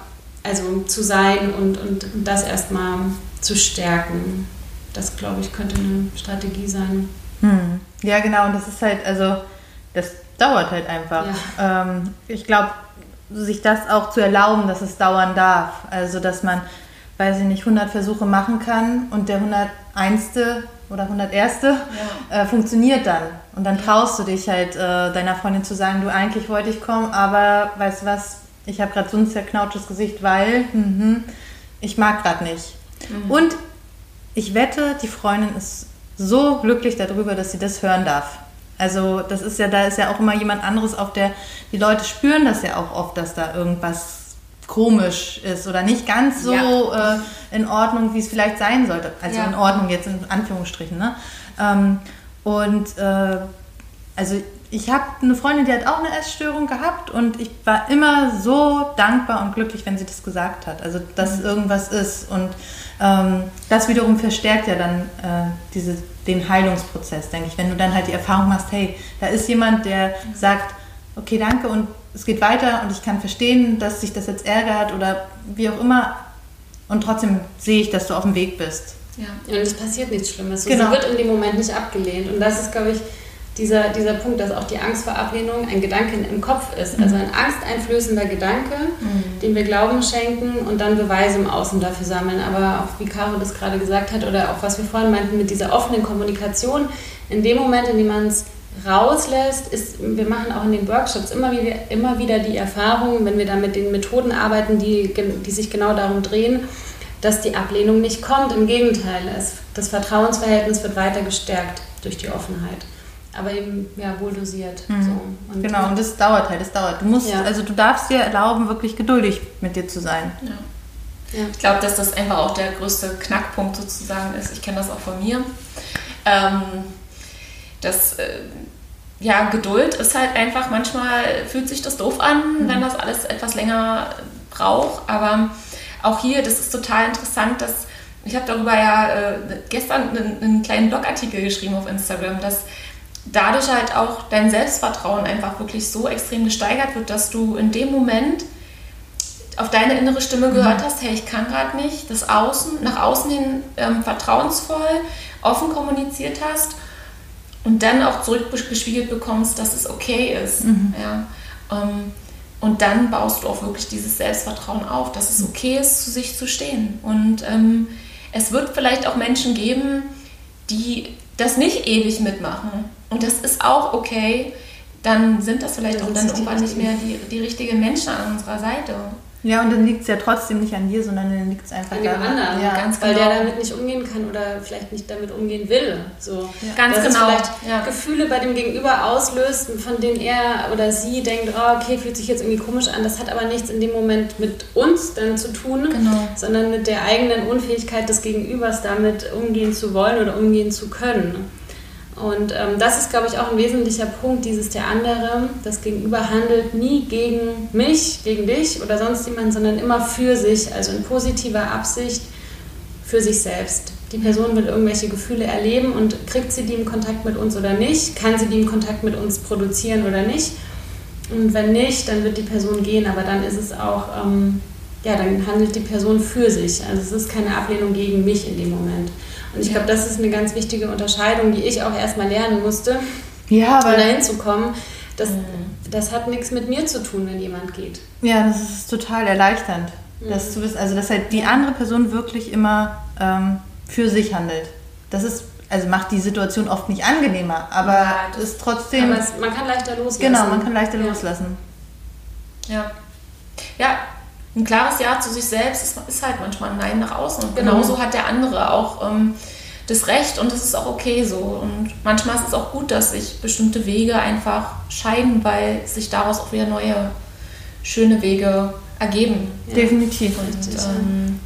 also zu sein und, und das erstmal zu stärken. Das, glaube ich, könnte eine Strategie sein. Hm. Ja, genau, und das ist halt, also das dauert halt einfach. Ja. Ähm, ich glaube, sich das auch zu erlauben, dass es dauern darf. Also, dass man, weiß ich nicht, 100 Versuche machen kann und der 101. oder 101. Ja. Äh, funktioniert dann. Und dann traust du dich halt, äh, deiner Freundin zu sagen, du eigentlich wollte ich kommen, aber weißt du was, ich habe gerade so ein zerknautsches Gesicht, weil mhm, ich mag gerade nicht. Mhm. Und ich wette, die Freundin ist so glücklich darüber, dass sie das hören darf. Also das ist ja, da ist ja auch immer jemand anderes auf der, die Leute spüren das ja auch oft, dass da irgendwas komisch ist oder nicht ganz so ja. äh, in Ordnung, wie es vielleicht sein sollte. Also ja. in Ordnung jetzt in Anführungsstrichen. Ne? Ähm, und äh, also ich habe eine Freundin, die hat auch eine Essstörung gehabt und ich war immer so dankbar und glücklich, wenn sie das gesagt hat. Also, dass mhm. irgendwas ist. Und ähm, das wiederum verstärkt ja dann äh, diese, den Heilungsprozess, denke ich. Wenn du dann halt die Erfahrung machst, hey, da ist jemand, der mhm. sagt, okay, danke und es geht weiter und ich kann verstehen, dass sich das jetzt ärgert oder wie auch immer. Und trotzdem sehe ich, dass du auf dem Weg bist. Ja, und es passiert nichts Schlimmes. Genau. Sie wird in dem Moment nicht abgelehnt. Und das ist, glaube ich, dieser, dieser Punkt, dass auch die Angst vor Ablehnung ein Gedanke im Kopf ist. Also ein angsteinflößender Gedanke, mhm. dem wir Glauben schenken und dann Beweise im Außen dafür sammeln. Aber auch wie Caro das gerade gesagt hat oder auch was wir vorhin meinten mit dieser offenen Kommunikation, in dem Moment, in dem man es rauslässt, ist, wir machen auch in den Workshops immer wieder, immer wieder die Erfahrung, wenn wir da mit den Methoden arbeiten, die, die sich genau darum drehen, dass die Ablehnung nicht kommt. Im Gegenteil, es, das Vertrauensverhältnis wird weiter gestärkt durch die Offenheit aber eben ja wohl dosiert. Mhm. So. Und genau, und das dauert halt, das dauert. Du musst, ja. also du darfst dir erlauben, wirklich geduldig mit dir zu sein. Ja. Ja. Ich glaube, dass das einfach auch der größte Knackpunkt sozusagen ist. Ich kenne das auch von mir. Ähm, das, äh, ja, Geduld ist halt einfach, manchmal fühlt sich das doof an, mhm. wenn das alles etwas länger braucht. Aber auch hier, das ist total interessant, dass ich habe darüber ja äh, gestern einen, einen kleinen Blogartikel geschrieben auf Instagram, dass dadurch halt auch dein Selbstvertrauen einfach wirklich so extrem gesteigert wird, dass du in dem Moment auf deine innere Stimme gehört mhm. hast, hey, ich kann gerade nicht, das Außen, nach außen hin ähm, vertrauensvoll, offen kommuniziert hast und dann auch zurückgespiegelt bekommst, dass es okay ist. Mhm. Ja. Ähm, und dann baust du auch wirklich dieses Selbstvertrauen auf, dass es okay ist, zu sich zu stehen. Und ähm, es wird vielleicht auch Menschen geben, die das nicht ewig mitmachen. Und das ist auch okay. Dann sind das vielleicht das auch dann irgendwann nicht mehr die, die richtigen Menschen an unserer Seite. Ja, und dann liegt es ja trotzdem nicht an dir, sondern dann liegt es einfach an dem anderen, ja, ganz weil genau. der damit nicht umgehen kann oder vielleicht nicht damit umgehen will. So. Ja. Ganz Dass genau. vielleicht ja. Gefühle bei dem Gegenüber auslöst, von denen er oder sie denkt, oh, okay, fühlt sich jetzt irgendwie komisch an. Das hat aber nichts in dem Moment mit uns dann zu tun, genau. sondern mit der eigenen Unfähigkeit des Gegenübers damit umgehen zu wollen oder umgehen zu können. Und ähm, das ist, glaube ich, auch ein wesentlicher Punkt, dieses der andere. Das Gegenüber handelt nie gegen mich, gegen dich oder sonst jemanden, sondern immer für sich, also in positiver Absicht für sich selbst. Die Person will irgendwelche Gefühle erleben und kriegt sie die im Kontakt mit uns oder nicht? Kann sie die im Kontakt mit uns produzieren oder nicht? Und wenn nicht, dann wird die Person gehen, aber dann ist es auch, ähm, ja, dann handelt die Person für sich. Also es ist keine Ablehnung gegen mich in dem Moment. Und ich glaube, das ist eine ganz wichtige Unterscheidung, die ich auch erstmal lernen musste, ja, um dahin zu kommen. Das, mhm. das hat nichts mit mir zu tun, wenn jemand geht. Ja, das ist total erleichternd. Mhm. Dass du bist, also dass halt die andere Person wirklich immer ähm, für sich handelt. Das ist also macht die Situation oft nicht angenehmer, aber ja, das ist trotzdem. Aber es, man kann leichter loslassen. Genau, man kann leichter ja. loslassen. Ja. Ja, ein klares Ja zu sich selbst ist, ist halt manchmal ein Nein nach außen. Und genau. genauso hat der andere auch ähm, das Recht und das ist auch okay so. Und manchmal ist es auch gut, dass sich bestimmte Wege einfach scheiden, weil sich daraus auch wieder neue, schöne Wege ergeben. Ja. Definitiv. Und, ähm,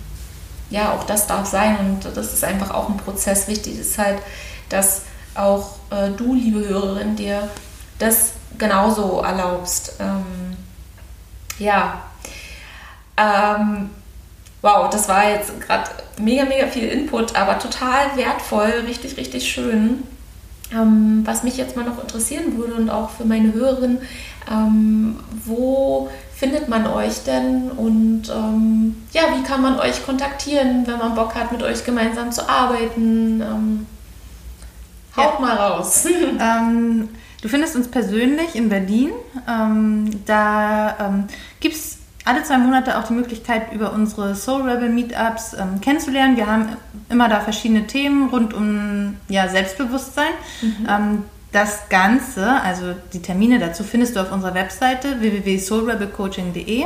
ja, auch das darf sein und das ist einfach auch ein Prozess. Wichtig ist halt, dass auch äh, du, liebe Hörerin, dir das genauso erlaubst. Ähm, ja. Ähm, wow, das war jetzt gerade mega, mega viel Input, aber total wertvoll, richtig, richtig schön. Ähm, was mich jetzt mal noch interessieren würde und auch für meine Hörerin, ähm, wo findet man euch denn und ähm, ja, wie kann man euch kontaktieren, wenn man Bock hat, mit euch gemeinsam zu arbeiten? Ähm, haut ja. mal raus. Ähm, du findest uns persönlich in Berlin. Ähm, da gibt es alle zwei Monate auch die Möglichkeit, über unsere Soul Rebel Meetups ähm, kennenzulernen. Wir haben immer da verschiedene Themen rund um ja, Selbstbewusstsein. Mhm. Ähm, das Ganze, also die Termine dazu, findest du auf unserer Webseite www.soulrebelcoaching.de.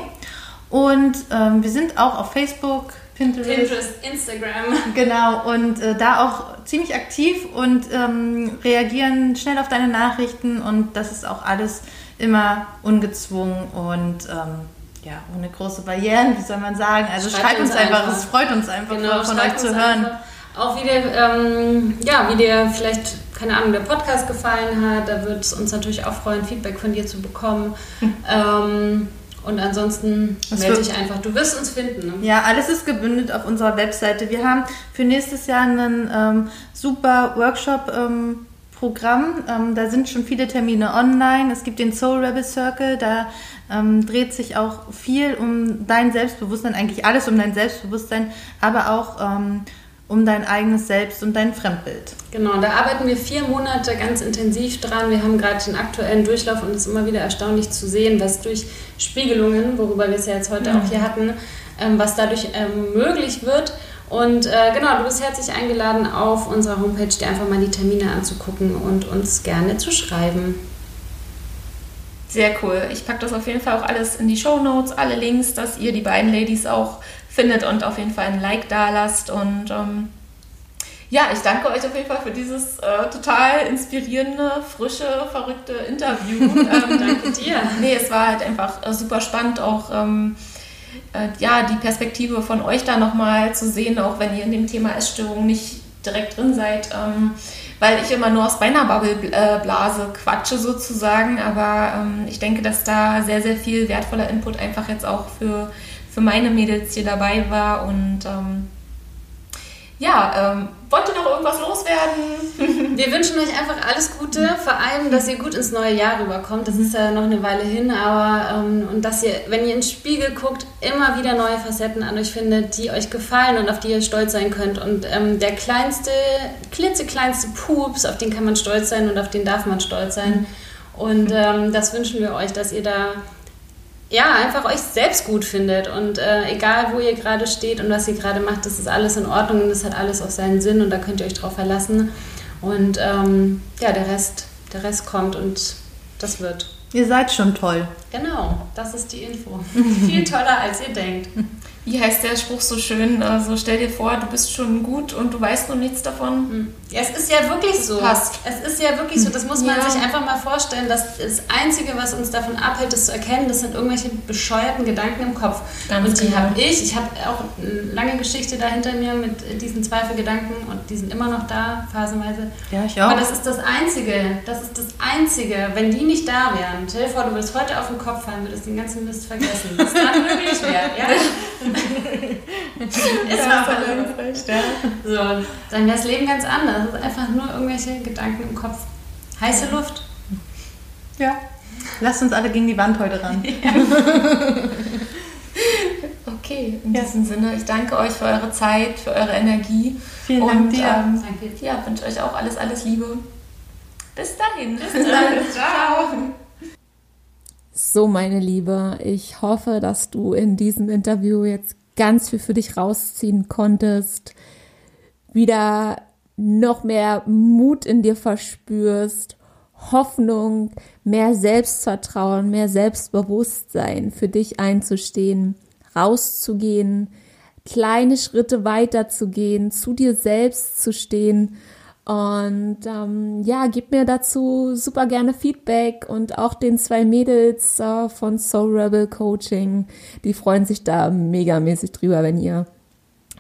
Und ähm, wir sind auch auf Facebook, Pinterest, Pinterest Instagram. Genau, und äh, da auch ziemlich aktiv und ähm, reagieren schnell auf deine Nachrichten. Und das ist auch alles immer ungezwungen und ähm, ja, ohne große Barrieren, wie soll man sagen. Also schreibt, schreibt uns, einfach, einfach, es freut uns einfach genau, von euch zu hören. Einfach. Auch wie dir, ähm, ja, wie dir vielleicht, keine Ahnung, der Podcast gefallen hat. Da würde es uns natürlich auch freuen, Feedback von dir zu bekommen. Hm. ähm, und ansonsten melde dich einfach. Du wirst uns finden. Ne? Ja, alles ist gebündelt auf unserer Webseite. Wir haben für nächstes Jahr einen ähm, super Workshop ähm, Programm. Ähm, da sind schon viele Termine online. Es gibt den Soul Rebel Circle, da ähm, dreht sich auch viel um dein Selbstbewusstsein, eigentlich alles um dein Selbstbewusstsein, aber auch ähm, um dein eigenes Selbst und dein Fremdbild. Genau, da arbeiten wir vier Monate ganz intensiv dran. Wir haben gerade den aktuellen Durchlauf und es ist immer wieder erstaunlich zu sehen, was durch Spiegelungen, worüber wir es ja jetzt heute mhm. auch hier hatten, ähm, was dadurch ähm, möglich wird. Und äh, genau, du bist herzlich eingeladen, auf unserer Homepage dir einfach mal die Termine anzugucken und uns gerne zu schreiben. Sehr cool. Ich packe das auf jeden Fall auch alles in die Show Notes, alle Links, dass ihr die beiden Ladies auch findet und auf jeden Fall ein Like da lasst. Und ähm, ja, ich danke euch auf jeden Fall für dieses äh, total inspirierende, frische, verrückte Interview. ähm, danke dir. Nee, es war halt einfach äh, super spannend, auch. Ähm, äh, ja, die Perspektive von euch da nochmal zu sehen, auch wenn ihr in dem Thema Essstörung nicht direkt drin seid, ähm, weil ich immer nur aus meiner Bubble-Blase äh, quatsche sozusagen, aber ähm, ich denke, dass da sehr, sehr viel wertvoller Input einfach jetzt auch für, für meine Mädels hier dabei war und ähm, ja, ähm, wollt ihr noch irgendwas loswerden? Wir wünschen euch einfach alles Gute, vor allem, dass ihr gut ins neue Jahr rüberkommt. Das ist ja noch eine Weile hin, aber ähm, und dass ihr, wenn ihr ins Spiegel guckt, immer wieder neue Facetten an euch findet, die euch gefallen und auf die ihr stolz sein könnt. Und ähm, der kleinste, klitzekleinste Pups, auf den kann man stolz sein und auf den darf man stolz sein. Und ähm, das wünschen wir euch, dass ihr da ja, einfach euch selbst gut findet und äh, egal, wo ihr gerade steht und was ihr gerade macht, das ist alles in Ordnung und das hat alles auch seinen Sinn und da könnt ihr euch drauf verlassen und ähm, ja, der Rest, der Rest kommt und das wird. Ihr seid schon toll. Genau, das ist die Info. Viel toller, als ihr denkt. Wie heißt der Spruch so schön? Also stell dir vor, du bist schon gut und du weißt noch nichts davon. Hm. Ja, es ist ja wirklich so. Passt. Es ist ja wirklich so. Das muss man ja. sich einfach mal vorstellen. Dass das Einzige, was uns davon abhält, das zu erkennen, das sind irgendwelche bescheuerten Gedanken im Kopf. Ganz und die genau. habe ich. Ich habe auch eine lange Geschichte da hinter mir mit diesen Zweifelgedanken und die sind immer noch da, phasenweise. Ja, ich auch. Aber das ist das Einzige. Das ist das Einzige. Wenn die nicht da wären, stell dir vor, du würdest heute auf den Kopf fallen, würdest den ganzen Mist vergessen. Das ist dann möglich wäre. Ja? ist ja, aber recht, ja. So, dann wäre das Leben ganz anders. Es ist einfach nur irgendwelche Gedanken im Kopf. Heiße Luft. Ja. Lasst uns alle gegen die Wand heute ran. Ja. okay, in ja. diesem Sinne, ich danke euch für eure Zeit, für eure Energie. Vielen Dank und, dir. Ähm, danke. Ja, wünsche euch auch alles, alles Liebe. Bis dahin. Bis dann. Ciao. So, meine Liebe, ich hoffe, dass du in diesem Interview jetzt ganz viel für dich rausziehen konntest, wieder noch mehr Mut in dir verspürst, Hoffnung, mehr Selbstvertrauen, mehr Selbstbewusstsein für dich einzustehen, rauszugehen, kleine Schritte weiterzugehen, zu dir selbst zu stehen Und ähm, ja, gib mir dazu super gerne Feedback und auch den zwei Mädels äh, von Soul Rebel Coaching, die freuen sich da megamäßig drüber, wenn ihr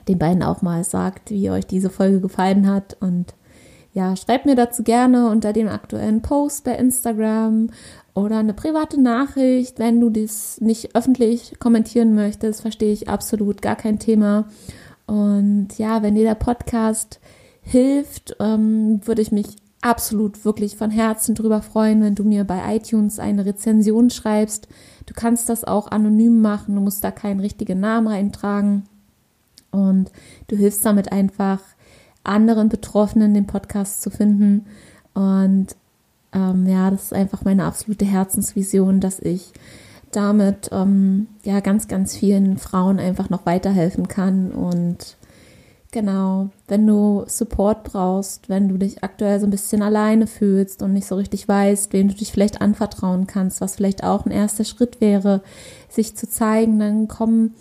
den beiden auch mal sagt, wie euch diese Folge gefallen hat. Und ja, schreibt mir dazu gerne unter dem aktuellen Post bei Instagram oder eine private Nachricht, wenn du das nicht öffentlich kommentieren möchtest, verstehe ich absolut gar kein Thema. Und ja, wenn dir der Podcast hilft, ähm, würde ich mich absolut wirklich von Herzen drüber freuen, wenn du mir bei iTunes eine Rezension schreibst. Du kannst das auch anonym machen, du musst da keinen richtigen Namen eintragen. Und du hilfst damit einfach anderen Betroffenen den Podcast zu finden. Und ähm, ja, das ist einfach meine absolute Herzensvision, dass ich damit ähm, ja ganz, ganz vielen Frauen einfach noch weiterhelfen kann und Genau, wenn du Support brauchst, wenn du dich aktuell so ein bisschen alleine fühlst und nicht so richtig weißt, wem du dich vielleicht anvertrauen kannst, was vielleicht auch ein erster Schritt wäre, sich zu zeigen, dann komm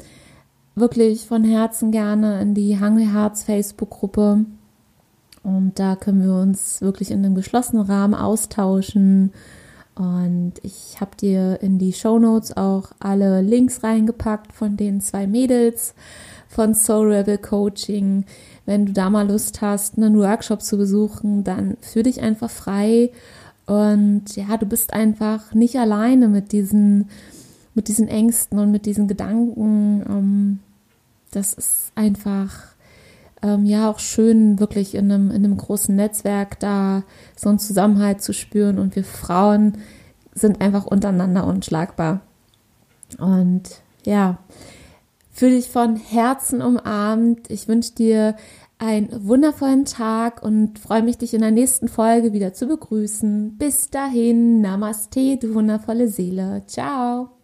wirklich von Herzen gerne in die Hungry Hearts Facebook-Gruppe. Und da können wir uns wirklich in einem geschlossenen Rahmen austauschen. Und ich habe dir in die Show Notes auch alle Links reingepackt von den zwei Mädels von Soul Rebel Coaching. Wenn du da mal Lust hast, einen Workshop zu besuchen, dann fühl dich einfach frei. Und ja, du bist einfach nicht alleine mit diesen, mit diesen Ängsten und mit diesen Gedanken. Ähm, das ist einfach ähm, ja auch schön, wirklich in einem, in einem großen Netzwerk da so einen Zusammenhalt zu spüren. Und wir Frauen sind einfach untereinander unschlagbar. Und ja, Fühle dich von Herzen umarmt. Ich wünsche dir einen wundervollen Tag und freue mich, dich in der nächsten Folge wieder zu begrüßen. Bis dahin, Namaste, du wundervolle Seele. Ciao.